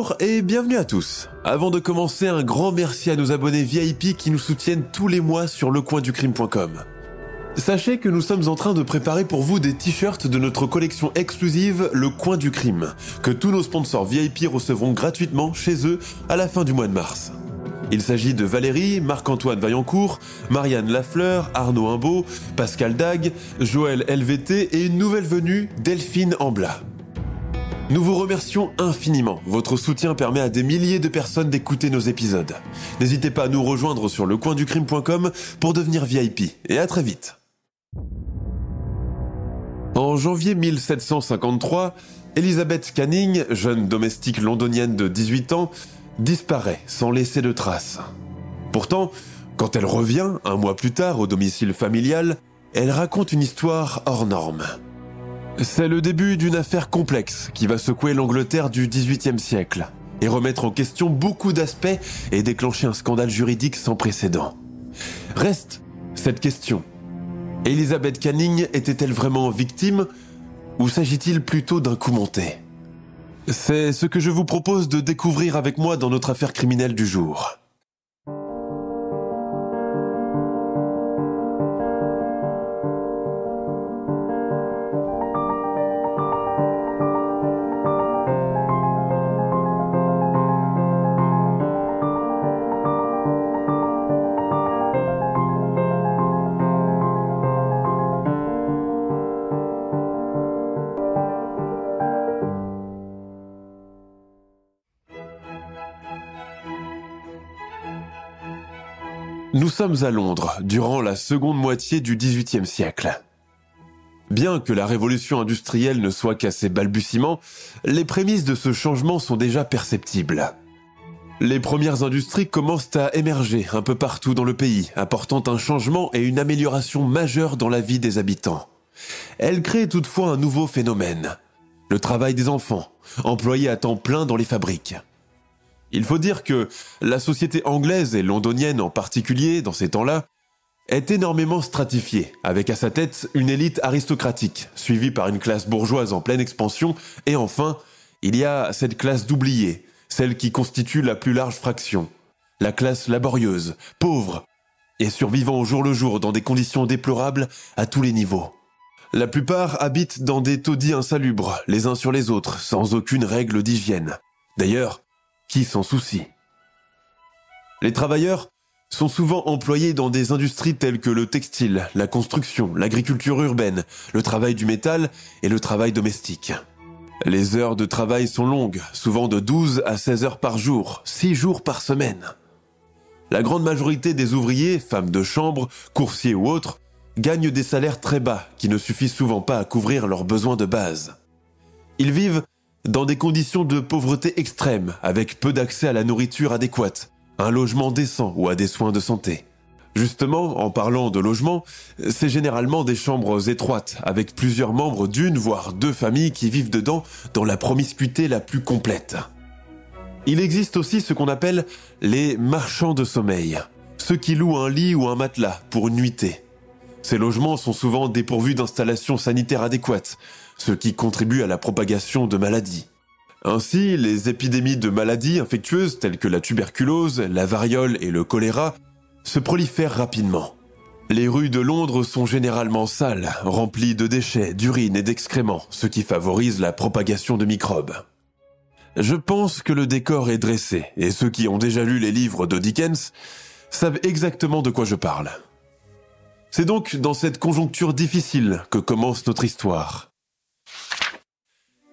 Bonjour et bienvenue à tous. Avant de commencer, un grand merci à nos abonnés VIP qui nous soutiennent tous les mois sur lecoinducrime.com. Sachez que nous sommes en train de préparer pour vous des t-shirts de notre collection exclusive Le Coin du Crime, que tous nos sponsors VIP recevront gratuitement chez eux à la fin du mois de mars. Il s'agit de Valérie, Marc-Antoine Vaillancourt, Marianne Lafleur, Arnaud Imbeau, Pascal Dag, Joël LVT et une nouvelle venue, Delphine Ambla. Nous vous remercions infiniment. Votre soutien permet à des milliers de personnes d'écouter nos épisodes. N'hésitez pas à nous rejoindre sur lecoinducrime.com pour devenir VIP. Et à très vite. En janvier 1753, Elizabeth Canning, jeune domestique londonienne de 18 ans, disparaît sans laisser de traces. Pourtant, quand elle revient, un mois plus tard, au domicile familial, elle raconte une histoire hors norme. C'est le début d'une affaire complexe qui va secouer l'Angleterre du XVIIIe siècle et remettre en question beaucoup d'aspects et déclencher un scandale juridique sans précédent. Reste cette question. Elizabeth Canning était-elle vraiment victime ou s'agit-il plutôt d'un coup monté? C'est ce que je vous propose de découvrir avec moi dans notre affaire criminelle du jour. Nous sommes à Londres durant la seconde moitié du XVIIIe siècle. Bien que la révolution industrielle ne soit qu'à ses balbutiements, les prémices de ce changement sont déjà perceptibles. Les premières industries commencent à émerger un peu partout dans le pays, apportant un changement et une amélioration majeure dans la vie des habitants. Elles créent toutefois un nouveau phénomène, le travail des enfants, employés à temps plein dans les fabriques. Il faut dire que la société anglaise et londonienne en particulier, dans ces temps-là, est énormément stratifiée, avec à sa tête une élite aristocratique, suivie par une classe bourgeoise en pleine expansion, et enfin, il y a cette classe d'oubliés, celle qui constitue la plus large fraction, la classe laborieuse, pauvre, et survivant au jour le jour dans des conditions déplorables à tous les niveaux. La plupart habitent dans des taudis insalubres, les uns sur les autres, sans aucune règle d'hygiène. D'ailleurs, qui s'en soucie Les travailleurs sont souvent employés dans des industries telles que le textile, la construction, l'agriculture urbaine, le travail du métal et le travail domestique. Les heures de travail sont longues, souvent de 12 à 16 heures par jour, 6 jours par semaine. La grande majorité des ouvriers, femmes de chambre, coursiers ou autres, gagnent des salaires très bas qui ne suffisent souvent pas à couvrir leurs besoins de base. Ils vivent dans des conditions de pauvreté extrême, avec peu d'accès à la nourriture adéquate, un logement décent ou à des soins de santé. Justement, en parlant de logement, c'est généralement des chambres étroites, avec plusieurs membres d'une voire deux familles qui vivent dedans dans la promiscuité la plus complète. Il existe aussi ce qu'on appelle les marchands de sommeil, ceux qui louent un lit ou un matelas pour une nuitée. Ces logements sont souvent dépourvus d'installations sanitaires adéquates, ce qui contribue à la propagation de maladies. Ainsi, les épidémies de maladies infectieuses telles que la tuberculose, la variole et le choléra se prolifèrent rapidement. Les rues de Londres sont généralement sales, remplies de déchets, d'urine et d'excréments, ce qui favorise la propagation de microbes. Je pense que le décor est dressé, et ceux qui ont déjà lu les livres de Dickens savent exactement de quoi je parle. C'est donc dans cette conjoncture difficile que commence notre histoire.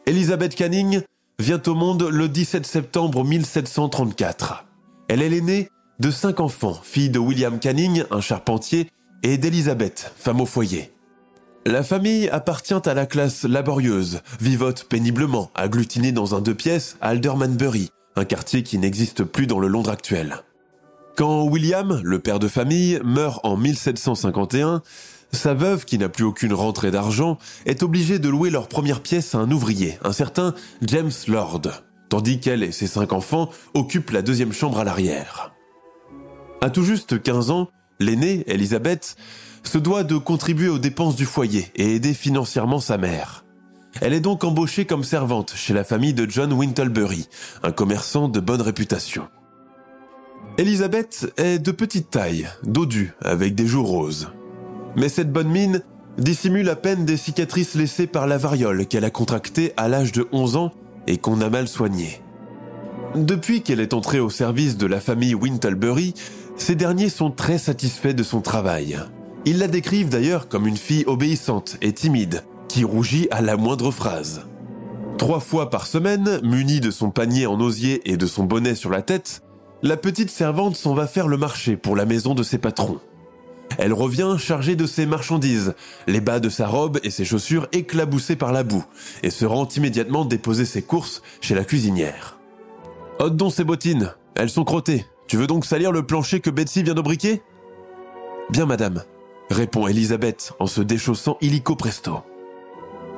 Elizabeth Canning vient au monde le 17 septembre 1734. Elle est l'aînée de cinq enfants, fille de William Canning, un charpentier, et d'Elizabeth, femme au foyer. La famille appartient à la classe laborieuse, vivote péniblement, agglutinée dans un deux pièces à Aldermanbury, un quartier qui n'existe plus dans le Londres actuel. Quand William, le père de famille, meurt en 1751, sa veuve, qui n'a plus aucune rentrée d'argent, est obligée de louer leur première pièce à un ouvrier, un certain James Lord, tandis qu'elle et ses cinq enfants occupent la deuxième chambre à l'arrière. À tout juste 15 ans, l'aînée, Elisabeth, se doit de contribuer aux dépenses du foyer et aider financièrement sa mère. Elle est donc embauchée comme servante chez la famille de John Wintlebury, un commerçant de bonne réputation. Elisabeth est de petite taille, dodue, avec des joues roses. Mais cette bonne mine dissimule à peine des cicatrices laissées par la variole qu'elle a contractée à l'âge de 11 ans et qu'on a mal soignée. Depuis qu'elle est entrée au service de la famille Wintlebury, ces derniers sont très satisfaits de son travail. Ils la décrivent d'ailleurs comme une fille obéissante et timide, qui rougit à la moindre phrase. Trois fois par semaine, munie de son panier en osier et de son bonnet sur la tête, la petite servante s'en va faire le marché pour la maison de ses patrons. Elle revient chargée de ses marchandises, les bas de sa robe et ses chaussures éclaboussées par la boue, et se rend immédiatement déposer ses courses chez la cuisinière. Ôte donc ses bottines, elles sont crottées. Tu veux donc salir le plancher que Betsy vient de briquer Bien, madame, répond Elisabeth en se déchaussant illico presto.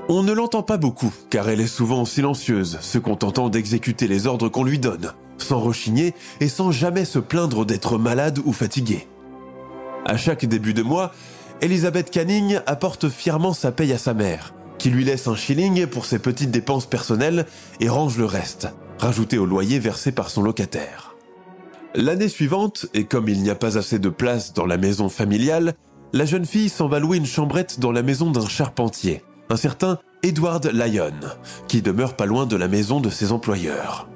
On ne l'entend pas beaucoup, car elle est souvent silencieuse, se contentant d'exécuter les ordres qu'on lui donne, sans rechigner et sans jamais se plaindre d'être malade ou fatiguée. À chaque début de mois, Elisabeth Canning apporte fièrement sa paye à sa mère, qui lui laisse un shilling pour ses petites dépenses personnelles et range le reste, rajouté au loyer versé par son locataire. L'année suivante, et comme il n'y a pas assez de place dans la maison familiale, la jeune fille s'en va louer une chambrette dans la maison d'un charpentier, un certain Edward Lyon, qui demeure pas loin de la maison de ses employeurs.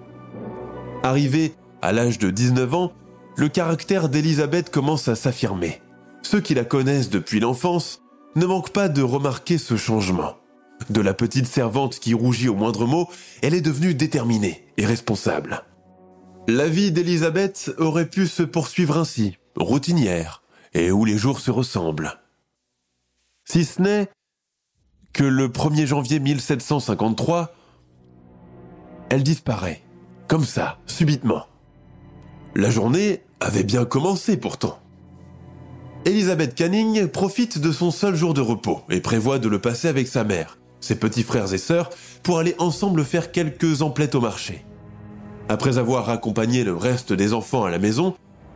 Arrivé à l'âge de 19 ans, le caractère d'Elisabeth commence à s'affirmer. Ceux qui la connaissent depuis l'enfance ne manquent pas de remarquer ce changement. De la petite servante qui rougit au moindre mot, elle est devenue déterminée et responsable. La vie d'Elisabeth aurait pu se poursuivre ainsi, routinière, et où les jours se ressemblent. Si ce n'est que le 1er janvier 1753, elle disparaît, comme ça, subitement. La journée avait bien commencé pourtant. Elisabeth Canning profite de son seul jour de repos et prévoit de le passer avec sa mère, ses petits frères et sœurs, pour aller ensemble faire quelques emplettes au marché. Après avoir accompagné le reste des enfants à la maison,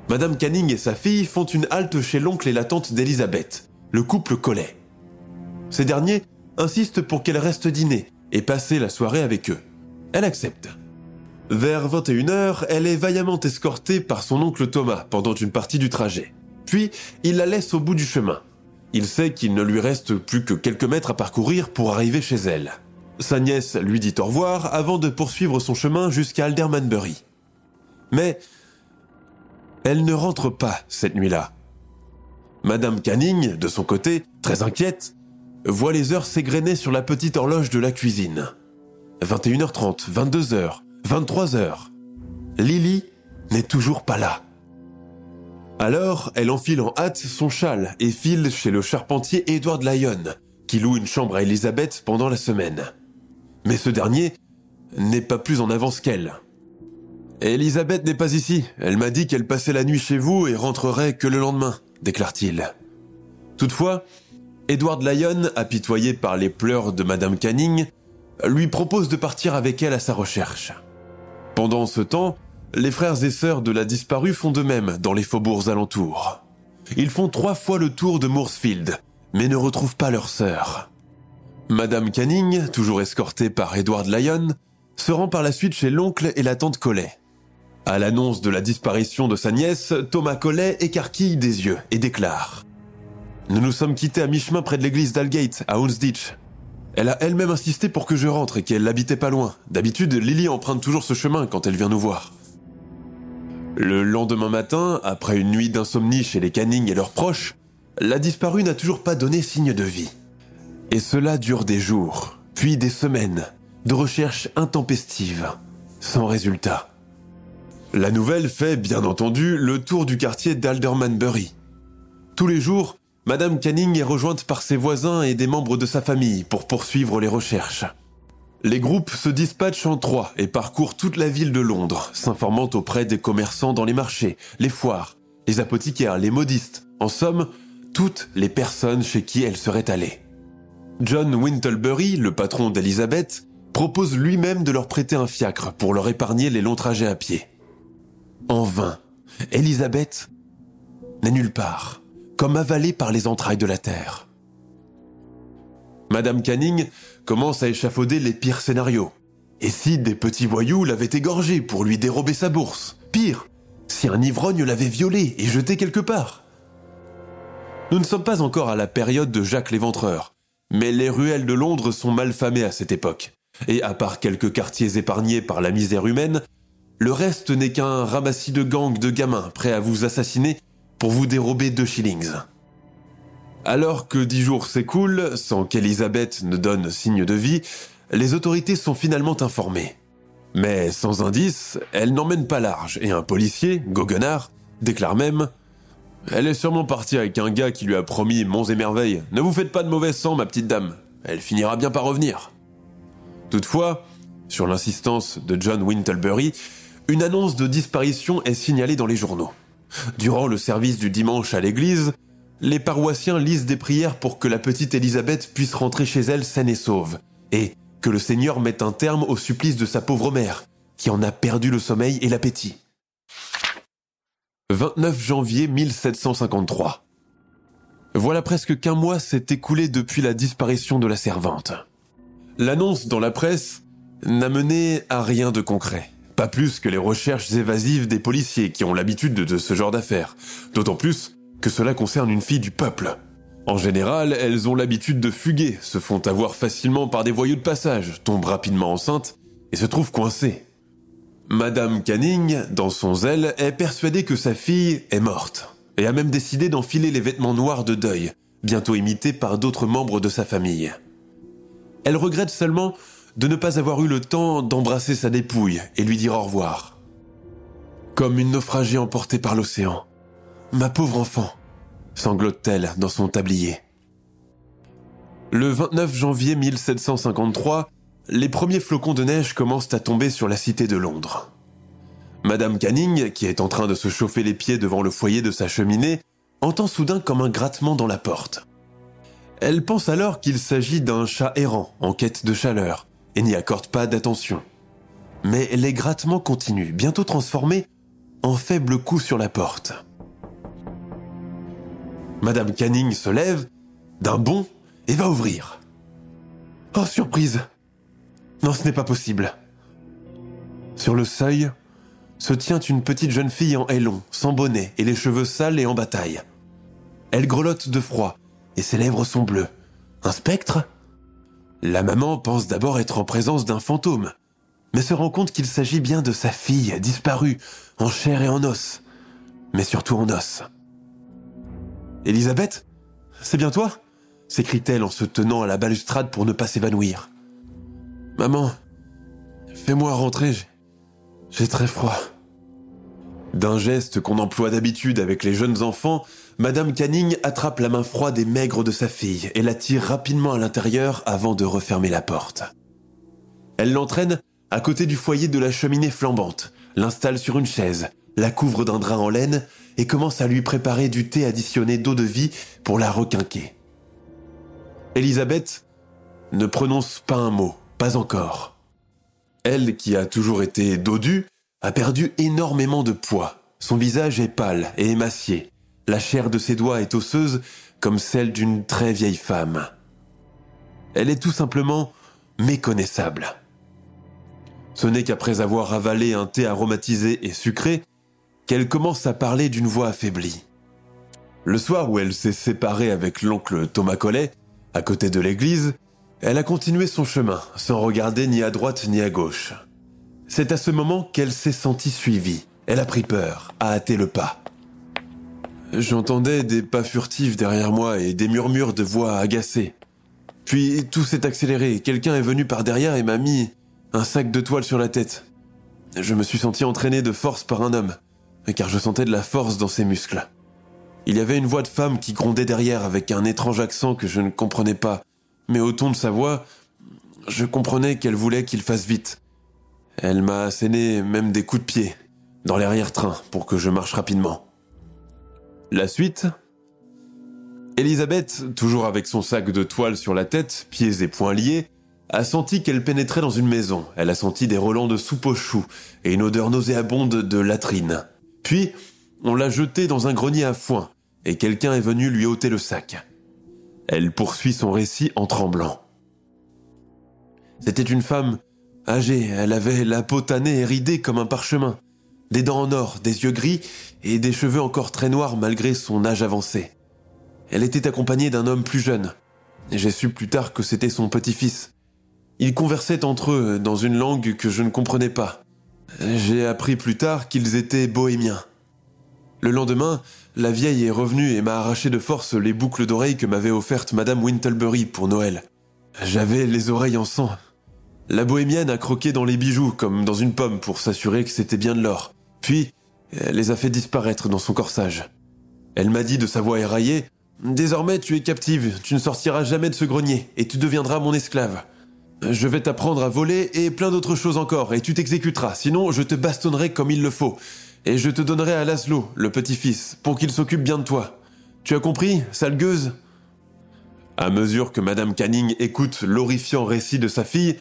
Madame Canning et sa fille font une halte chez l'oncle et la tante d'Elisabeth, le couple Collet. Ces derniers insistent pour qu'elle reste dîner et passer la soirée avec eux. Elle accepte. Vers 21h, elle est vaillamment escortée par son oncle Thomas pendant une partie du trajet. Puis, il la laisse au bout du chemin. Il sait qu'il ne lui reste plus que quelques mètres à parcourir pour arriver chez elle. Sa nièce lui dit au revoir avant de poursuivre son chemin jusqu'à Aldermanbury. Mais elle ne rentre pas cette nuit-là. Madame Canning, de son côté, très inquiète, voit les heures s'égrener sur la petite horloge de la cuisine. 21h30, 22h, 23h. Lily n'est toujours pas là. Alors, elle enfile en hâte son châle et file chez le charpentier Edward Lyon, qui loue une chambre à Elisabeth pendant la semaine. Mais ce dernier n'est pas plus en avance qu'elle. Elisabeth n'est pas ici. Elle m'a dit qu'elle passait la nuit chez vous et rentrerait que le lendemain, déclare-t-il. Toutefois, Edward Lyon, apitoyé par les pleurs de Madame Canning, lui propose de partir avec elle à sa recherche. Pendant ce temps, les frères et sœurs de la disparue font de même dans les faubourgs alentours. Ils font trois fois le tour de Moorsfield, mais ne retrouvent pas leur sœur. Madame Canning, toujours escortée par Edward Lyon, se rend par la suite chez l'oncle et la tante Collet. À l'annonce de la disparition de sa nièce, Thomas Collet écarquille des yeux et déclare Nous nous sommes quittés à mi-chemin près de l'église d'Algate, à Houndsditch. Elle a elle-même insisté pour que je rentre et qu'elle n'habitait pas loin. D'habitude, Lily emprunte toujours ce chemin quand elle vient nous voir. Le lendemain matin, après une nuit d'insomnie chez les Canning et leurs proches, la disparue n'a toujours pas donné signe de vie. Et cela dure des jours, puis des semaines, de recherches intempestives, sans résultat. La nouvelle fait, bien entendu, le tour du quartier d'Aldermanbury. Tous les jours, Madame Canning est rejointe par ses voisins et des membres de sa famille pour poursuivre les recherches. Les groupes se dispatchent en trois et parcourent toute la ville de Londres, s'informant auprès des commerçants dans les marchés, les foires, les apothicaires, les modistes, en somme, toutes les personnes chez qui elle serait allée. John Wintlebury, le patron d'Elizabeth, propose lui-même de leur prêter un fiacre pour leur épargner les longs trajets à pied. En vain, Elizabeth n'est nulle part, comme avalée par les entrailles de la terre. Madame Canning commence à échafauder les pires scénarios. Et si des petits voyous l'avaient égorgée pour lui dérober sa bourse? Pire, si un ivrogne l'avait violée et jetée quelque part? Nous ne sommes pas encore à la période de Jacques l'Éventreur, mais les ruelles de Londres sont mal famées à cette époque. Et à part quelques quartiers épargnés par la misère humaine, le reste n'est qu'un ramassis de gangs de gamins prêts à vous assassiner pour vous dérober deux shillings. Alors que dix jours s'écoulent sans qu'Elisabeth ne donne signe de vie, les autorités sont finalement informées. Mais sans indice, elle n'emmène pas large et un policier, Goguenard, déclare même Elle est sûrement partie avec un gars qui lui a promis monts et merveilles. Ne vous faites pas de mauvais sang, ma petite dame. Elle finira bien par revenir. Toutefois, sur l'insistance de John Wintlebury, une annonce de disparition est signalée dans les journaux. Durant le service du dimanche à l'église, les paroissiens lisent des prières pour que la petite Élisabeth puisse rentrer chez elle saine et sauve, et que le Seigneur mette un terme au supplice de sa pauvre mère, qui en a perdu le sommeil et l'appétit. 29 janvier 1753. Voilà presque qu'un mois s'est écoulé depuis la disparition de la servante. L'annonce dans la presse n'a mené à rien de concret. Pas plus que les recherches évasives des policiers qui ont l'habitude de ce genre d'affaires. D'autant plus que cela concerne une fille du peuple. En général, elles ont l'habitude de fuguer, se font avoir facilement par des voyous de passage, tombent rapidement enceintes et se trouvent coincées. Madame Canning, dans son zèle, est persuadée que sa fille est morte, et a même décidé d'enfiler les vêtements noirs de deuil, bientôt imités par d'autres membres de sa famille. Elle regrette seulement de ne pas avoir eu le temps d'embrasser sa dépouille et lui dire au revoir. Comme une naufragée emportée par l'océan. Ma pauvre enfant, sanglote-t-elle dans son tablier. Le 29 janvier 1753, les premiers flocons de neige commencent à tomber sur la cité de Londres. Madame Canning, qui est en train de se chauffer les pieds devant le foyer de sa cheminée, entend soudain comme un grattement dans la porte. Elle pense alors qu'il s'agit d'un chat errant en quête de chaleur et n'y accorde pas d'attention. Mais les grattements continuent, bientôt transformés en faibles coups sur la porte. Madame Canning se lève d'un bond et va ouvrir. Oh, surprise Non, ce n'est pas possible. Sur le seuil se tient une petite jeune fille en long, sans bonnet et les cheveux sales et en bataille. Elle grelotte de froid et ses lèvres sont bleues. Un spectre La maman pense d'abord être en présence d'un fantôme, mais se rend compte qu'il s'agit bien de sa fille disparue, en chair et en os, mais surtout en os. Elisabeth C'est bien toi? s'écrie-t-elle en se tenant à la balustrade pour ne pas s'évanouir. Maman, fais-moi rentrer, j'ai très froid. D'un geste qu'on emploie d'habitude avec les jeunes enfants, Madame Canning attrape la main froide et maigre de sa fille et la tire rapidement à l'intérieur avant de refermer la porte. Elle l'entraîne à côté du foyer de la cheminée flambante, l'installe sur une chaise, la couvre d'un drap en laine et commence à lui préparer du thé additionné d'eau de vie pour la requinquer. Elisabeth ne prononce pas un mot, pas encore. Elle, qui a toujours été dodue, a perdu énormément de poids. Son visage est pâle et émacié. La chair de ses doigts est osseuse comme celle d'une très vieille femme. Elle est tout simplement méconnaissable. Ce n'est qu'après avoir avalé un thé aromatisé et sucré qu'elle commence à parler d'une voix affaiblie. Le soir où elle s'est séparée avec l'oncle Thomas Collet, à côté de l'église, elle a continué son chemin, sans regarder ni à droite ni à gauche. C'est à ce moment qu'elle s'est sentie suivie. Elle a pris peur, a hâté le pas. J'entendais des pas furtifs derrière moi et des murmures de voix agacées. Puis tout s'est accéléré, quelqu'un est venu par derrière et m'a mis un sac de toile sur la tête. Je me suis senti entraîné de force par un homme, car je sentais de la force dans ses muscles. Il y avait une voix de femme qui grondait derrière avec un étrange accent que je ne comprenais pas, mais au ton de sa voix, je comprenais qu'elle voulait qu'il fasse vite. Elle m'a asséné même des coups de pied dans l'arrière-train pour que je marche rapidement. La suite Elisabeth, toujours avec son sac de toile sur la tête, pieds et poings liés, a senti qu'elle pénétrait dans une maison. Elle a senti des relents de soupe aux choux et une odeur nauséabonde de latrine. Puis, on l'a jetée dans un grenier à foin et quelqu'un est venu lui ôter le sac. Elle poursuit son récit en tremblant. C'était une femme âgée, elle avait la peau tannée et ridée comme un parchemin, des dents en or, des yeux gris et des cheveux encore très noirs malgré son âge avancé. Elle était accompagnée d'un homme plus jeune. J'ai su plus tard que c'était son petit-fils. Ils conversaient entre eux dans une langue que je ne comprenais pas. J'ai appris plus tard qu'ils étaient bohémiens. Le lendemain, la vieille est revenue et m'a arraché de force les boucles d'oreilles que m'avait offertes Madame Wintlebury pour Noël. J'avais les oreilles en sang. La bohémienne a croqué dans les bijoux comme dans une pomme pour s'assurer que c'était bien de l'or. Puis, elle les a fait disparaître dans son corsage. Elle m'a dit de sa voix éraillée Désormais, tu es captive, tu ne sortiras jamais de ce grenier, et tu deviendras mon esclave. Je vais t'apprendre à voler et plein d'autres choses encore, et tu t'exécuteras, sinon je te bastonnerai comme il le faut, et je te donnerai à Laszlo, le petit-fils, pour qu'il s'occupe bien de toi. Tu as compris, sale gueuse? À mesure que Madame Canning écoute l'horrifiant récit de sa fille,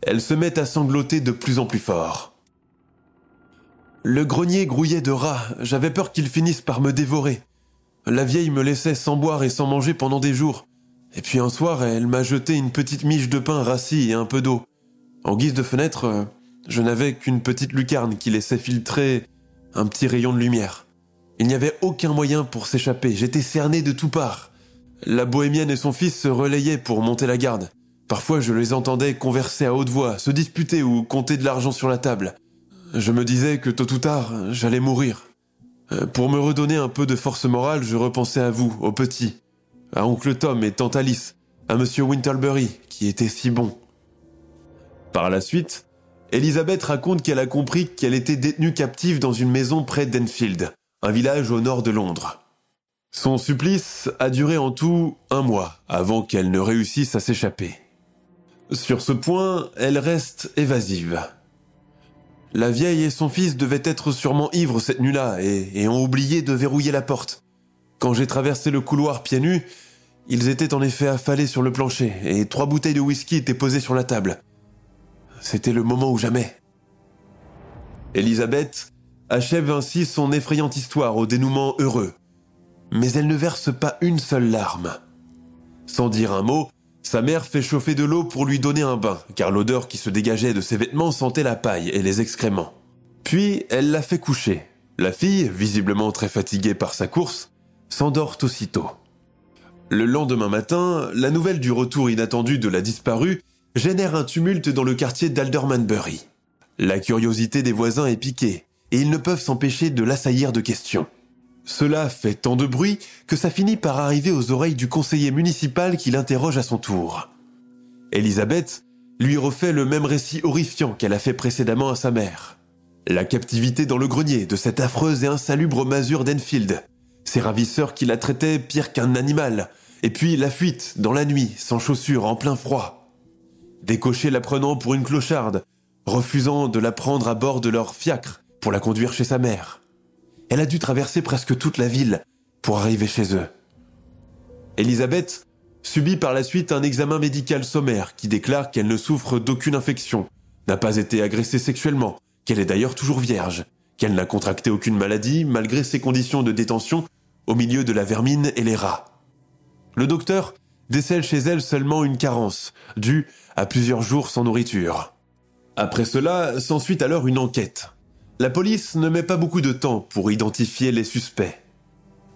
elle se met à sangloter de plus en plus fort. Le grenier grouillait de rats, j'avais peur qu'il finisse par me dévorer. La vieille me laissait sans boire et sans manger pendant des jours. Et puis un soir, elle m'a jeté une petite miche de pain rassis et un peu d'eau. En guise de fenêtre, euh, je n'avais qu'une petite lucarne qui laissait filtrer un petit rayon de lumière. Il n'y avait aucun moyen pour s'échapper, j'étais cerné de toutes parts. La bohémienne et son fils se relayaient pour monter la garde. Parfois je les entendais converser à haute voix, se disputer ou compter de l'argent sur la table. Je me disais que tôt ou tard, j'allais mourir. Euh, pour me redonner un peu de force morale, je repensais à vous, au petit, à oncle Tom et tante Alice, à monsieur Winterbury, qui était si bon. Par la suite, Elisabeth raconte qu'elle a compris qu'elle était détenue captive dans une maison près d'Enfield, un village au nord de Londres. Son supplice a duré en tout un mois avant qu'elle ne réussisse à s'échapper. Sur ce point, elle reste évasive. La vieille et son fils devaient être sûrement ivres cette nuit-là et, ont oublié de verrouiller la porte. Quand j'ai traversé le couloir pieds nus, ils étaient en effet affalés sur le plancher et trois bouteilles de whisky étaient posées sur la table. C'était le moment ou jamais. Elisabeth achève ainsi son effrayante histoire au dénouement heureux. Mais elle ne verse pas une seule larme. Sans dire un mot, sa mère fait chauffer de l'eau pour lui donner un bain, car l'odeur qui se dégageait de ses vêtements sentait la paille et les excréments. Puis elle la fait coucher. La fille, visiblement très fatiguée par sa course, s'endort aussitôt. Le lendemain matin, la nouvelle du retour inattendu de la disparue génère un tumulte dans le quartier d'Aldermanbury. La curiosité des voisins est piquée, et ils ne peuvent s'empêcher de l'assaillir de questions. Cela fait tant de bruit que ça finit par arriver aux oreilles du conseiller municipal qui l'interroge à son tour. Elisabeth lui refait le même récit horrifiant qu'elle a fait précédemment à sa mère. La captivité dans le grenier de cette affreuse et insalubre masure d'Enfield, ses ravisseurs qui la traitaient pire qu'un animal, et puis la fuite dans la nuit, sans chaussures, en plein froid. Des cochers la prenant pour une clocharde, refusant de la prendre à bord de leur fiacre pour la conduire chez sa mère elle a dû traverser presque toute la ville pour arriver chez eux. Elisabeth subit par la suite un examen médical sommaire qui déclare qu'elle ne souffre d'aucune infection, n'a pas été agressée sexuellement, qu'elle est d'ailleurs toujours vierge, qu'elle n'a contracté aucune maladie malgré ses conditions de détention au milieu de la vermine et les rats. Le docteur décèle chez elle seulement une carence, due à plusieurs jours sans nourriture. Après cela, s'ensuit alors une enquête. La police ne met pas beaucoup de temps pour identifier les suspects.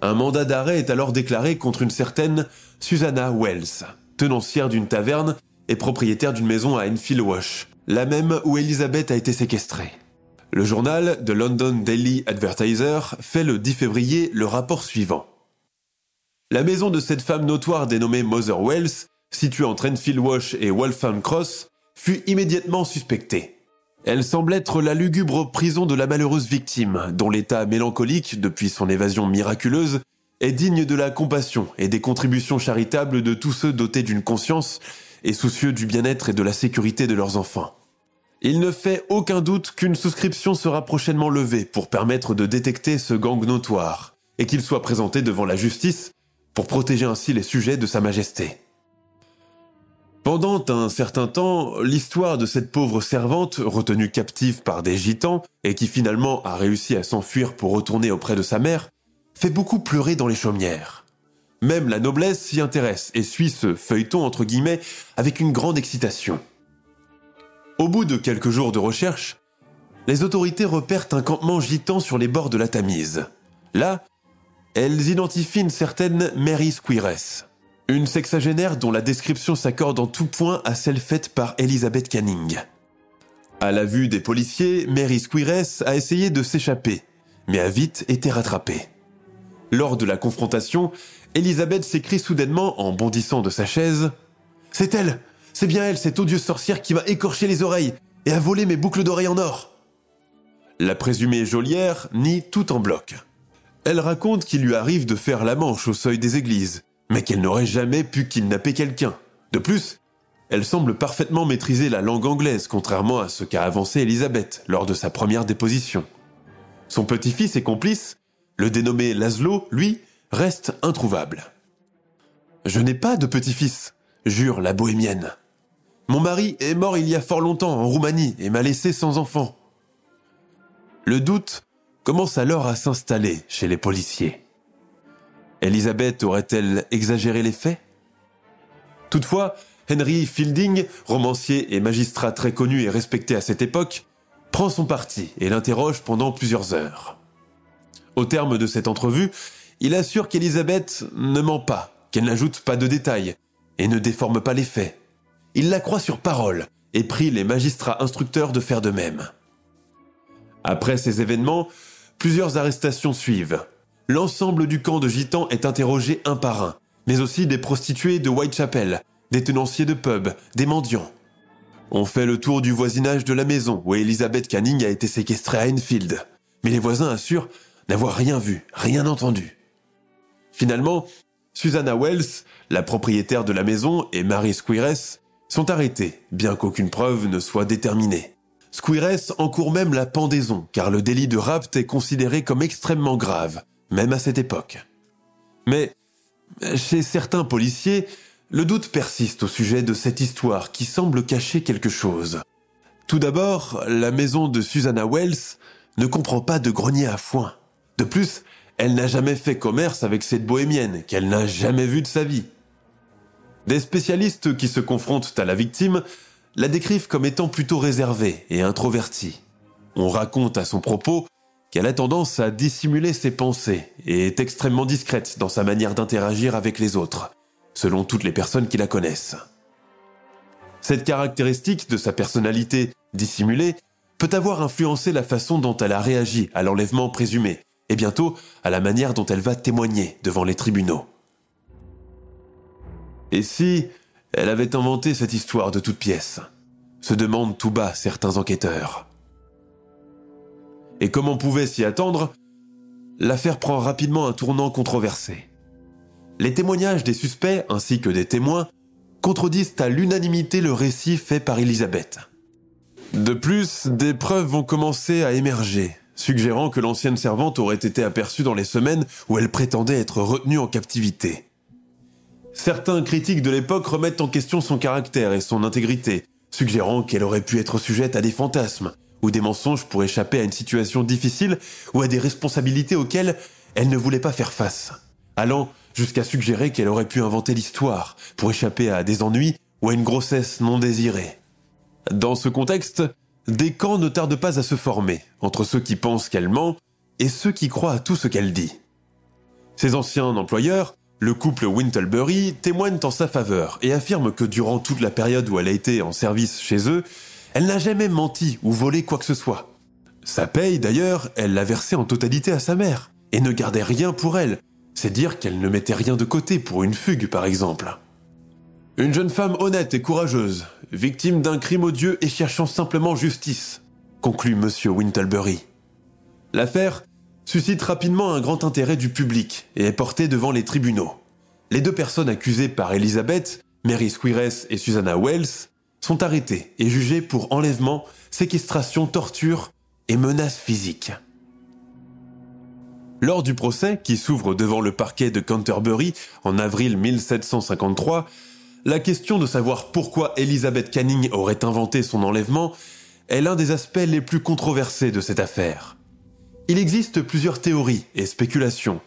Un mandat d'arrêt est alors déclaré contre une certaine Susanna Wells, tenancière d'une taverne et propriétaire d'une maison à Enfield Wash, la même où Elizabeth a été séquestrée. Le journal The London Daily Advertiser fait le 10 février le rapport suivant. La maison de cette femme notoire dénommée Mother Wells, située entre Enfield Wash et Waltham Cross, fut immédiatement suspectée. Elle semble être la lugubre prison de la malheureuse victime, dont l'état mélancolique, depuis son évasion miraculeuse, est digne de la compassion et des contributions charitables de tous ceux dotés d'une conscience et soucieux du bien-être et de la sécurité de leurs enfants. Il ne fait aucun doute qu'une souscription sera prochainement levée pour permettre de détecter ce gang notoire et qu'il soit présenté devant la justice pour protéger ainsi les sujets de Sa Majesté. Pendant un certain temps, l'histoire de cette pauvre servante, retenue captive par des gitans, et qui finalement a réussi à s'enfuir pour retourner auprès de sa mère, fait beaucoup pleurer dans les chaumières. Même la noblesse s'y intéresse et suit ce feuilleton entre guillemets avec une grande excitation. Au bout de quelques jours de recherche, les autorités repèrent un campement gitan sur les bords de la Tamise. Là, elles identifient une certaine Mary Squires, une sexagénaire dont la description s'accorde en tout point à celle faite par Elizabeth Canning. À la vue des policiers, Mary Squires a essayé de s'échapper, mais a vite été rattrapée. Lors de la confrontation, Elizabeth s'écrie soudainement en bondissant de sa chaise C'est elle C'est bien elle, cette odieuse sorcière qui m'a écorché les oreilles et a volé mes boucles d'oreilles en or La présumée geôlière nie tout en bloc. Elle raconte qu'il lui arrive de faire la manche au seuil des églises, mais qu'elle n'aurait jamais pu kidnapper quelqu'un. De plus, elle semble parfaitement maîtriser la langue anglaise, contrairement à ce qu'a avancé Elisabeth lors de sa première déposition. Son petit-fils et complice, le dénommé Laszlo, lui, reste introuvable. Je n'ai pas de petit-fils, jure la bohémienne. Mon mari est mort il y a fort longtemps en Roumanie et m'a laissé sans enfant. Le doute commence alors à s'installer chez les policiers. Elisabeth aurait-elle exagéré les faits? Toutefois, Henry Fielding, romancier et magistrat très connu et respecté à cette époque, prend son parti et l'interroge pendant plusieurs heures. Au terme de cette entrevue, il assure qu'Elisabeth ne ment pas, qu'elle n'ajoute pas de détails et ne déforme pas les faits. Il la croit sur parole et prie les magistrats instructeurs de faire de même. Après ces événements, plusieurs arrestations suivent, l'ensemble du camp de gitans est interrogé un par un, mais aussi des prostituées de Whitechapel, des tenanciers de pub, des mendiants. On fait le tour du voisinage de la maison où Elizabeth Canning a été séquestrée à Enfield, mais les voisins assurent n'avoir rien vu, rien entendu. Finalement, Susanna Wells, la propriétaire de la maison, et Mary Squires sont arrêtés, bien qu'aucune preuve ne soit déterminée. Squires encourt même la pendaison, car le délit de rapt est considéré comme extrêmement grave, même à cette époque. Mais chez certains policiers, le doute persiste au sujet de cette histoire qui semble cacher quelque chose. Tout d'abord, la maison de Susanna Wells ne comprend pas de grenier à foin. De plus, elle n'a jamais fait commerce avec cette bohémienne qu'elle n'a jamais vue de sa vie. Des spécialistes qui se confrontent à la victime la décrivent comme étant plutôt réservée et introvertie. On raconte à son propos qu'elle a tendance à dissimuler ses pensées et est extrêmement discrète dans sa manière d'interagir avec les autres, selon toutes les personnes qui la connaissent. Cette caractéristique de sa personnalité dissimulée peut avoir influencé la façon dont elle a réagi à l'enlèvement présumé, et bientôt à la manière dont elle va témoigner devant les tribunaux. Et si elle avait inventé cette histoire de toute pièce se demandent tout bas certains enquêteurs. Et comme on pouvait s'y attendre, l'affaire prend rapidement un tournant controversé. Les témoignages des suspects ainsi que des témoins contredisent à l'unanimité le récit fait par Elisabeth. De plus, des preuves vont commencer à émerger, suggérant que l'ancienne servante aurait été aperçue dans les semaines où elle prétendait être retenue en captivité. Certains critiques de l'époque remettent en question son caractère et son intégrité, suggérant qu'elle aurait pu être sujette à des fantasmes, ou des mensonges pour échapper à une situation difficile ou à des responsabilités auxquelles elle ne voulait pas faire face, allant jusqu'à suggérer qu'elle aurait pu inventer l'histoire pour échapper à des ennuis ou à une grossesse non désirée. Dans ce contexte, des camps ne tardent pas à se former entre ceux qui pensent qu'elle ment et ceux qui croient à tout ce qu'elle dit. Ses anciens employeurs le couple Wintlebury témoigne en sa faveur et affirme que durant toute la période où elle a été en service chez eux, elle n'a jamais menti ou volé quoi que ce soit. Sa paye, d'ailleurs, elle l'a versée en totalité à sa mère et ne gardait rien pour elle. C'est dire qu'elle ne mettait rien de côté pour une fugue, par exemple. Une jeune femme honnête et courageuse, victime d'un crime odieux et cherchant simplement justice, conclut Monsieur Wintlebury. L'affaire suscite rapidement un grand intérêt du public et est portée devant les tribunaux. Les deux personnes accusées par Elizabeth, Mary Squires et Susanna Wells, sont arrêtées et jugées pour enlèvement, séquestration, torture et menaces physiques. Lors du procès, qui s'ouvre devant le parquet de Canterbury en avril 1753, la question de savoir pourquoi Elizabeth Canning aurait inventé son enlèvement est l'un des aspects les plus controversés de cette affaire. Il existe plusieurs théories et spéculations,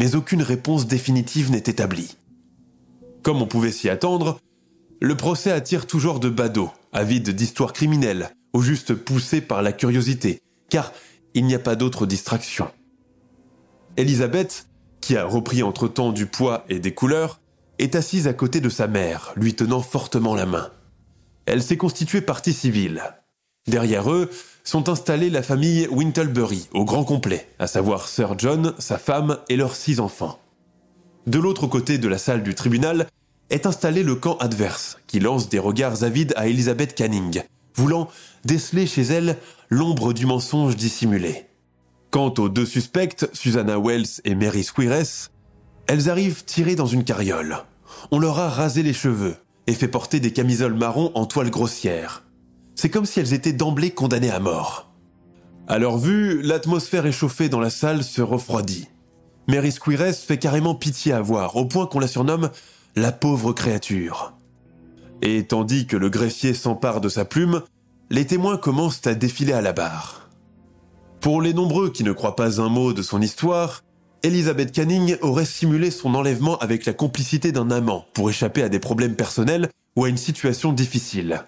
mais aucune réponse définitive n'est établie. Comme on pouvait s'y attendre, le procès attire toujours de badauds, avides d'histoires criminelles, ou juste poussés par la curiosité, car il n'y a pas d'autre distraction. Elisabeth, qui a repris entre-temps du poids et des couleurs, est assise à côté de sa mère, lui tenant fortement la main. Elle s'est constituée partie civile. Derrière eux sont installés la famille Wintlebury au grand complet, à savoir Sir John, sa femme et leurs six enfants. De l'autre côté de la salle du tribunal est installé le camp adverse, qui lance des regards avides à Elizabeth Canning, voulant déceler chez elle l'ombre du mensonge dissimulé. Quant aux deux suspectes, Susanna Wells et Mary Squires, elles arrivent tirées dans une carriole on leur a rasé les cheveux et fait porter des camisoles marron en toile grossière. C'est comme si elles étaient d'emblée condamnées à mort. À leur vue, l'atmosphère échauffée dans la salle se refroidit. Mary Squires fait carrément pitié à voir, au point qu'on la surnomme la pauvre créature. Et tandis que le greffier s'empare de sa plume, les témoins commencent à défiler à la barre. Pour les nombreux qui ne croient pas un mot de son histoire, Elizabeth Canning aurait simulé son enlèvement avec la complicité d'un amant pour échapper à des problèmes personnels ou à une situation difficile.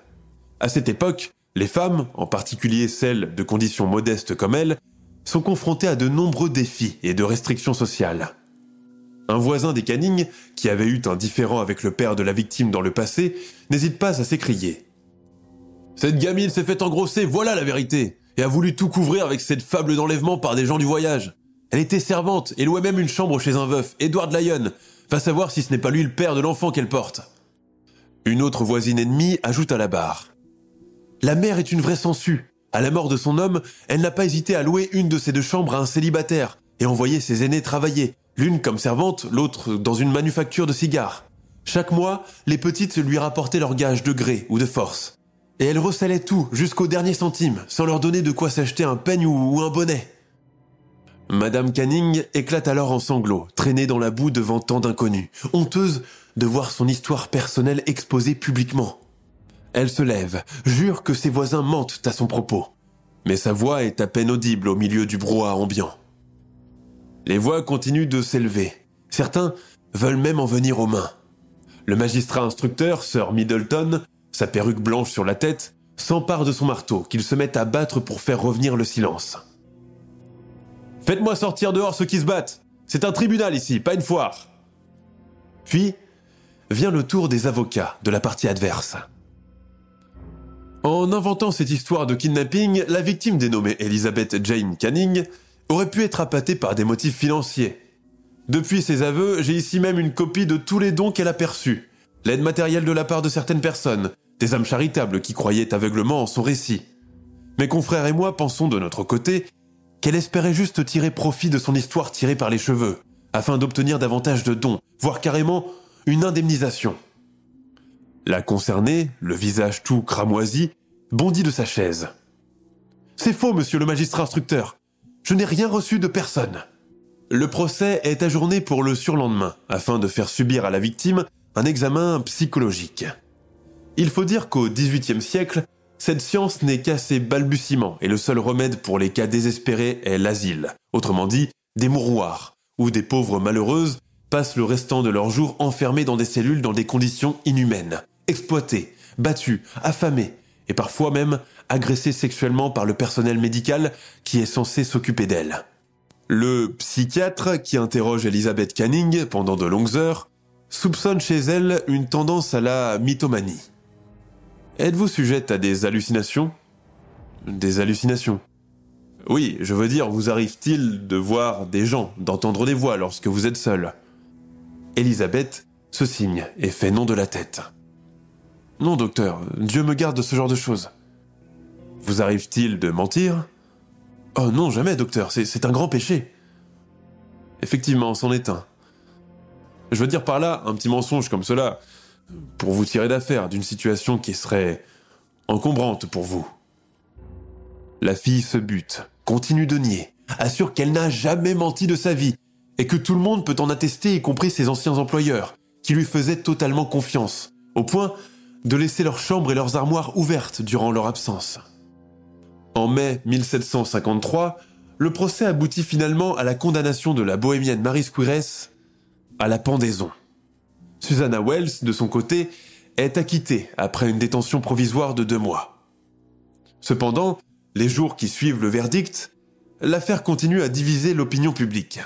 À cette époque, les femmes, en particulier celles de conditions modestes comme elle, sont confrontées à de nombreux défis et de restrictions sociales. Un voisin des Canning, qui avait eu un différend avec le père de la victime dans le passé, n'hésite pas à s'écrier. Cette gamine s'est fait engrosser, voilà la vérité, et a voulu tout couvrir avec cette fable d'enlèvement par des gens du voyage. Elle était servante et louait même une chambre chez un veuf, Edward Lyon. Va savoir si ce n'est pas lui le père de l'enfant qu'elle porte. Une autre voisine ennemie ajoute à la barre. La mère est une vraie sangsue. À la mort de son homme, elle n'a pas hésité à louer une de ses deux chambres à un célibataire et envoyer ses aînés travailler, l'une comme servante, l'autre dans une manufacture de cigares. Chaque mois, les petites lui rapportaient leur gage de gré ou de force. Et elle recélait tout jusqu'au dernier centime, sans leur donner de quoi s'acheter un peigne ou un bonnet. Madame Canning éclate alors en sanglots, traînée dans la boue devant tant d'inconnus, honteuse de voir son histoire personnelle exposée publiquement. Elle se lève, jure que ses voisins mentent à son propos, mais sa voix est à peine audible au milieu du brouhaha ambiant. Les voix continuent de s'élever. Certains veulent même en venir aux mains. Le magistrat instructeur, Sir Middleton, sa perruque blanche sur la tête, s'empare de son marteau qu'il se met à battre pour faire revenir le silence. Faites-moi sortir dehors ceux qui se battent. C'est un tribunal ici, pas une foire. Puis vient le tour des avocats de la partie adverse. En inventant cette histoire de kidnapping, la victime dénommée Elizabeth Jane Canning aurait pu être appâtée par des motifs financiers. Depuis ses aveux, j'ai ici même une copie de tous les dons qu'elle a perçus, l'aide matérielle de la part de certaines personnes, des âmes charitables qui croyaient aveuglement en son récit. Mes confrères et moi pensons de notre côté qu'elle espérait juste tirer profit de son histoire tirée par les cheveux, afin d'obtenir davantage de dons, voire carrément une indemnisation. La concernée, le visage tout cramoisi, bondit de sa chaise. C'est faux, monsieur le magistrat instructeur. Je n'ai rien reçu de personne. Le procès est ajourné pour le surlendemain, afin de faire subir à la victime un examen psychologique. Il faut dire qu'au XVIIIe siècle, cette science n'est qu'à ses balbutiements et le seul remède pour les cas désespérés est l'asile, autrement dit des mouroirs, où des pauvres malheureuses passent le restant de leur jour enfermées dans des cellules dans des conditions inhumaines, exploitées, battues, affamées, et parfois même agressées sexuellement par le personnel médical qui est censé s'occuper d'elles. Le psychiatre qui interroge Elizabeth Canning pendant de longues heures soupçonne chez elle une tendance à la mythomanie. Êtes-vous sujette à des hallucinations? Des hallucinations Oui, je veux dire, vous arrive-t-il de voir des gens, d'entendre des voix lorsque vous êtes seule Elisabeth se signe et fait non de la tête. Non, docteur, Dieu me garde de ce genre de choses. Vous arrive-t-il de mentir? Oh non, jamais, docteur, c'est un grand péché. Effectivement, c'en est un. Je veux dire par là, un petit mensonge comme cela, pour vous tirer d'affaire d'une situation qui serait encombrante pour vous. La fille se bute, continue de nier, assure qu'elle n'a jamais menti de sa vie, et que tout le monde peut en attester, y compris ses anciens employeurs, qui lui faisaient totalement confiance, au point de laisser leurs chambres et leurs armoires ouvertes durant leur absence. En mai 1753, le procès aboutit finalement à la condamnation de la bohémienne Marie Squires à la pendaison. Susanna Wells, de son côté, est acquittée après une détention provisoire de deux mois. Cependant, les jours qui suivent le verdict, l'affaire continue à diviser l'opinion publique.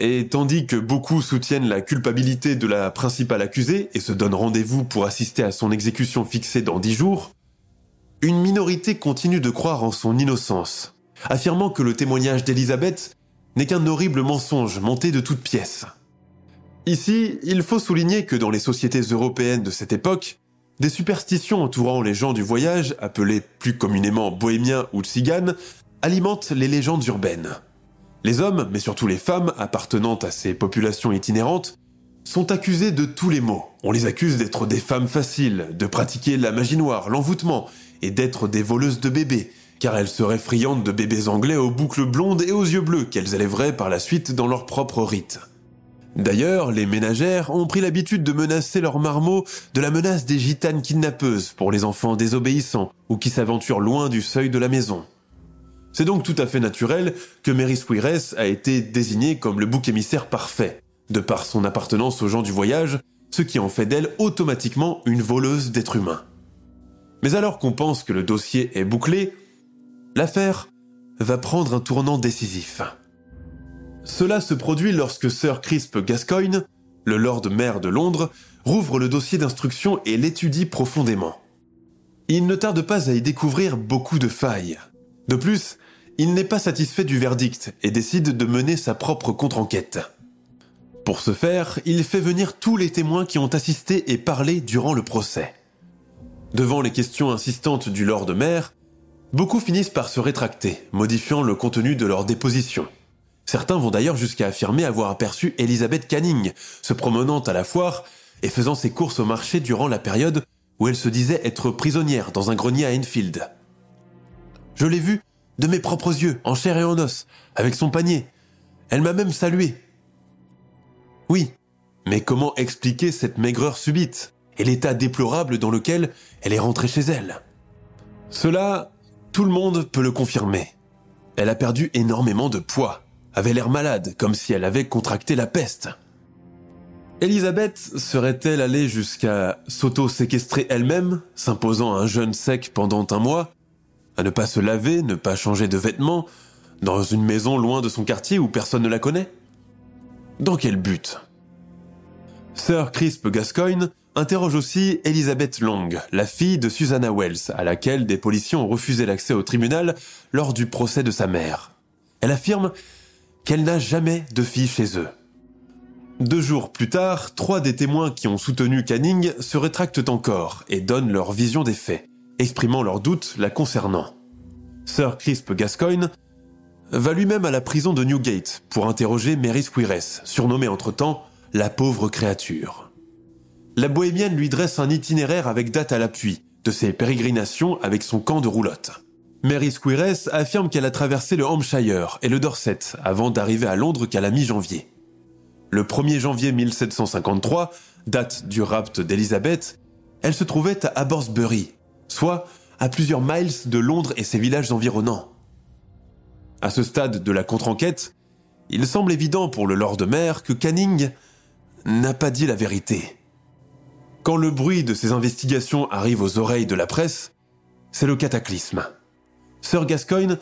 Et tandis que beaucoup soutiennent la culpabilité de la principale accusée et se donnent rendez-vous pour assister à son exécution fixée dans dix jours, une minorité continue de croire en son innocence, affirmant que le témoignage d'Elisabeth n'est qu'un horrible mensonge monté de toutes pièces. Ici, il faut souligner que dans les sociétés européennes de cette époque, des superstitions entourant les gens du voyage, appelés plus communément bohémiens ou tziganes, alimentent les légendes urbaines. Les hommes, mais surtout les femmes appartenant à ces populations itinérantes, sont accusés de tous les maux. On les accuse d'être des femmes faciles, de pratiquer la magie noire, l'envoûtement, et d'être des voleuses de bébés, car elles seraient friandes de bébés anglais aux boucles blondes et aux yeux bleus qu'elles élèveraient par la suite dans leur propre rite. D'ailleurs, les ménagères ont pris l'habitude de menacer leurs marmots de la menace des gitanes kidnappeuses pour les enfants désobéissants ou qui s'aventurent loin du seuil de la maison. C'est donc tout à fait naturel que Mary Squires a été désignée comme le bouc émissaire parfait, de par son appartenance aux gens du voyage, ce qui en fait d'elle automatiquement une voleuse d'êtres humains. Mais alors qu'on pense que le dossier est bouclé, l'affaire va prendre un tournant décisif. Cela se produit lorsque Sir Crisp Gascoigne, le Lord Maire de Londres, rouvre le dossier d'instruction et l'étudie profondément. Il ne tarde pas à y découvrir beaucoup de failles. De plus, il n'est pas satisfait du verdict et décide de mener sa propre contre-enquête. Pour ce faire, il fait venir tous les témoins qui ont assisté et parlé durant le procès. Devant les questions insistantes du Lord Maire, beaucoup finissent par se rétracter, modifiant le contenu de leur déposition. Certains vont d'ailleurs jusqu'à affirmer avoir aperçu Elizabeth Canning, se promenant à la foire et faisant ses courses au marché durant la période où elle se disait être prisonnière dans un grenier à Enfield. Je l'ai vue de mes propres yeux, en chair et en os, avec son panier. Elle m'a même salué. Oui, mais comment expliquer cette maigreur subite et l'état déplorable dans lequel elle est rentrée chez elle? Cela, tout le monde peut le confirmer. Elle a perdu énormément de poids, avait l'air malade, comme si elle avait contracté la peste. Elisabeth serait-elle allée jusqu'à s'auto-séquestrer elle-même, s'imposant un jeûne sec pendant un mois, à ne pas se laver, ne pas changer de vêtements, dans une maison loin de son quartier où personne ne la connaît Dans quel but? Sir Crisp Gascoigne interroge aussi Elizabeth Long, la fille de Susanna Wells, à laquelle des policiers ont refusé l'accès au tribunal lors du procès de sa mère. Elle affirme qu'elle n'a jamais de fille chez eux. Deux jours plus tard, trois des témoins qui ont soutenu Canning se rétractent encore et donnent leur vision des faits exprimant leurs doutes la concernant. Sir Crisp Gascoigne va lui-même à la prison de Newgate pour interroger Mary Squires, surnommée entre-temps la pauvre créature. La bohémienne lui dresse un itinéraire avec date à l'appui de ses pérégrinations avec son camp de roulotte. Mary Squires affirme qu'elle a traversé le Hampshire et le Dorset avant d'arriver à Londres qu'à la mi-janvier. Le 1er janvier 1753, date du rapt d'Elizabeth, elle se trouvait à Abordsbury, soit à plusieurs miles de Londres et ses villages environnants. À ce stade de la contre-enquête, il semble évident pour le Lord Maire que Canning n'a pas dit la vérité. Quand le bruit de ces investigations arrive aux oreilles de la presse, c'est le cataclysme. Sir Gascoigne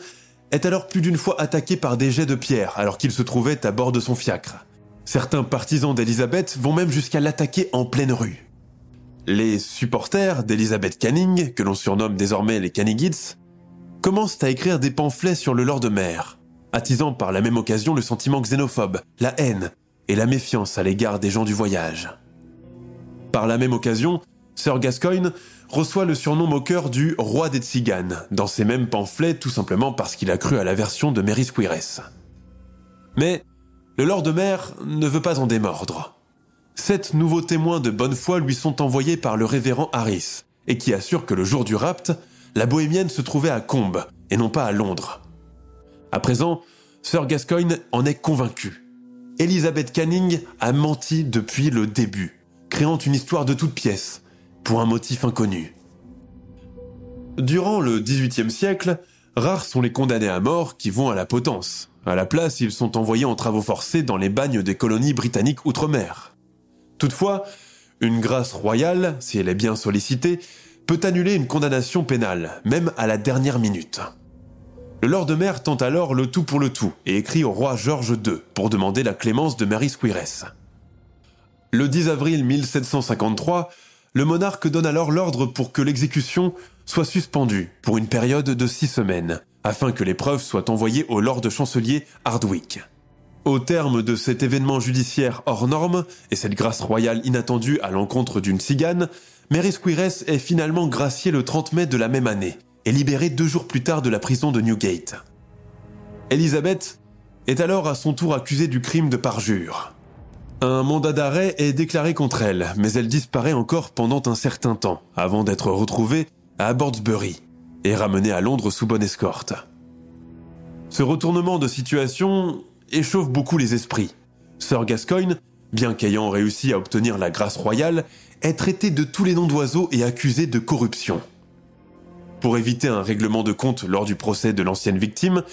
est alors plus d'une fois attaqué par des jets de pierre alors qu'il se trouvait à bord de son fiacre. Certains partisans d'Elizabeth vont même jusqu'à l'attaquer en pleine rue. Les supporters d'Elizabeth Canning, que l'on surnomme désormais les Canningites, commencent à écrire des pamphlets sur le Lord Maire, attisant par la même occasion le sentiment xénophobe, la haine et la méfiance à l'égard des gens du voyage. Par la même occasion, Sir Gascoigne reçoit le surnom moqueur du roi des tziganes dans ses mêmes pamphlets tout simplement parce qu'il a cru à la version de Mary Squires. Mais le Lord de Mer ne veut pas en démordre. Sept nouveaux témoins de bonne foi lui sont envoyés par le révérend Harris, et qui assure que le jour du rapt, la bohémienne se trouvait à Combes, et non pas à Londres. À présent, Sir Gascoigne en est convaincu. Elizabeth Canning a menti depuis le début, créant une histoire de toutes pièces, pour un motif inconnu. Durant le XVIIIe siècle, rares sont les condamnés à mort qui vont à la potence. À la place, ils sont envoyés en travaux forcés dans les bagnes des colonies britanniques outre-mer. Toutefois, une grâce royale, si elle est bien sollicitée, peut annuler une condamnation pénale, même à la dernière minute. Le Lord de tente alors le tout pour le tout et écrit au roi George II pour demander la clémence de Mary Squires. Le 10 avril 1753, le monarque donne alors l'ordre pour que l'exécution soit suspendue pour une période de six semaines, afin que les preuves soient envoyées au Lord chancelier Hardwick. Au terme de cet événement judiciaire hors norme et cette grâce royale inattendue à l'encontre d'une cigane, Mary Squires est finalement graciée le 30 mai de la même année et libérée deux jours plus tard de la prison de Newgate. Elizabeth est alors à son tour accusée du crime de parjure. Un mandat d'arrêt est déclaré contre elle, mais elle disparaît encore pendant un certain temps, avant d'être retrouvée à Abbotsbury et ramenée à Londres sous bonne escorte. Ce retournement de situation échauffe beaucoup les esprits. Sir Gascoigne, bien qu'ayant réussi à obtenir la grâce royale, est traité de tous les noms d'oiseaux et accusé de corruption. Pour éviter un règlement de compte lors du procès de l'ancienne victime,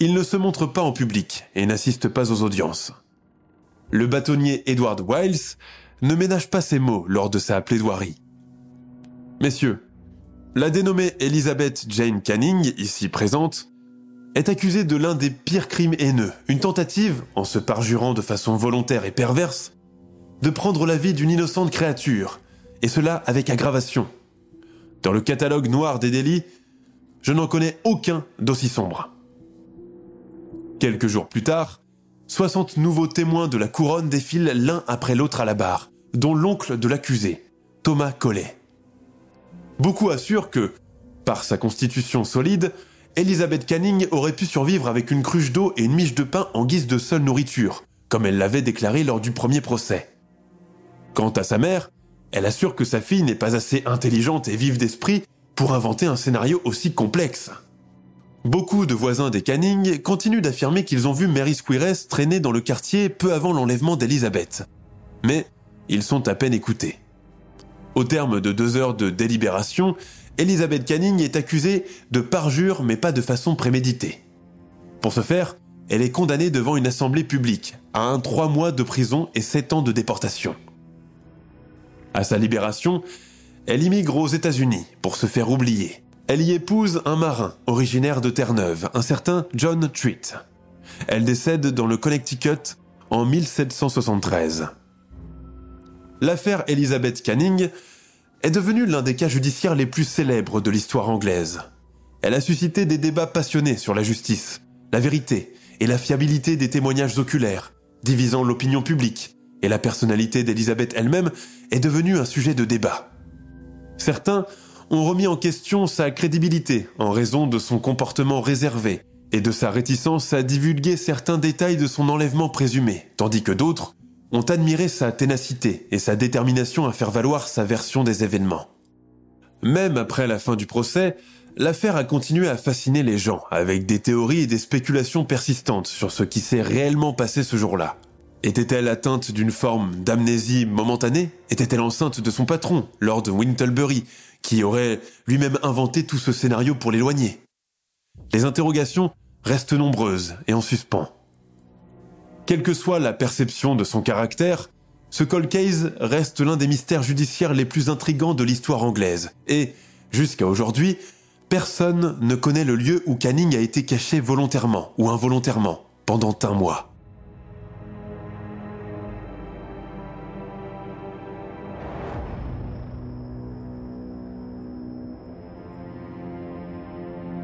il ne se montre pas en public et n'assiste pas aux audiences. Le bâtonnier Edward Wiles ne ménage pas ses mots lors de sa plaidoirie. Messieurs, la dénommée Elizabeth Jane Canning, ici présente, est accusée de l'un des pires crimes haineux, une tentative, en se parjurant de façon volontaire et perverse, de prendre la vie d'une innocente créature, et cela avec aggravation. Dans le catalogue noir des délits, je n'en connais aucun d'aussi sombre. Quelques jours plus tard, 60 nouveaux témoins de la couronne défilent l'un après l'autre à la barre, dont l'oncle de l'accusé, Thomas Collet. Beaucoup assurent que, par sa constitution solide, Elizabeth Canning aurait pu survivre avec une cruche d'eau et une miche de pain en guise de seule nourriture, comme elle l'avait déclaré lors du premier procès. Quant à sa mère, elle assure que sa fille n'est pas assez intelligente et vive d'esprit pour inventer un scénario aussi complexe. Beaucoup de voisins des Canning continuent d'affirmer qu'ils ont vu Mary Squires traîner dans le quartier peu avant l'enlèvement d'Elizabeth. Mais ils sont à peine écoutés. Au terme de deux heures de délibération, Elizabeth Canning est accusée de parjure mais pas de façon préméditée. Pour ce faire, elle est condamnée devant une assemblée publique à un trois mois de prison et sept ans de déportation. À sa libération, elle immigre aux États-Unis pour se faire oublier. Elle y épouse un marin originaire de Terre-Neuve, un certain John Treat. Elle décède dans le Connecticut en 1773. L'affaire Elizabeth Canning est devenue l'un des cas judiciaires les plus célèbres de l'histoire anglaise. Elle a suscité des débats passionnés sur la justice, la vérité et la fiabilité des témoignages oculaires, divisant l'opinion publique, et la personnalité d'Elizabeth elle-même est devenue un sujet de débat. Certains ont remis en question sa crédibilité en raison de son comportement réservé et de sa réticence à divulguer certains détails de son enlèvement présumé, tandis que d'autres ont admiré sa ténacité et sa détermination à faire valoir sa version des événements. Même après la fin du procès, l'affaire a continué à fasciner les gens, avec des théories et des spéculations persistantes sur ce qui s'est réellement passé ce jour-là. Était-elle atteinte d'une forme d'amnésie momentanée? Était-elle enceinte de son patron, Lord Wintelbury, qui aurait lui-même inventé tout ce scénario pour l'éloigner? Les interrogations restent nombreuses et en suspens. Quelle que soit la perception de son caractère, ce cold case reste l'un des mystères judiciaires les plus intrigants de l'histoire anglaise. Et, jusqu'à aujourd'hui, personne ne connaît le lieu où Canning a été caché volontairement ou involontairement pendant un mois.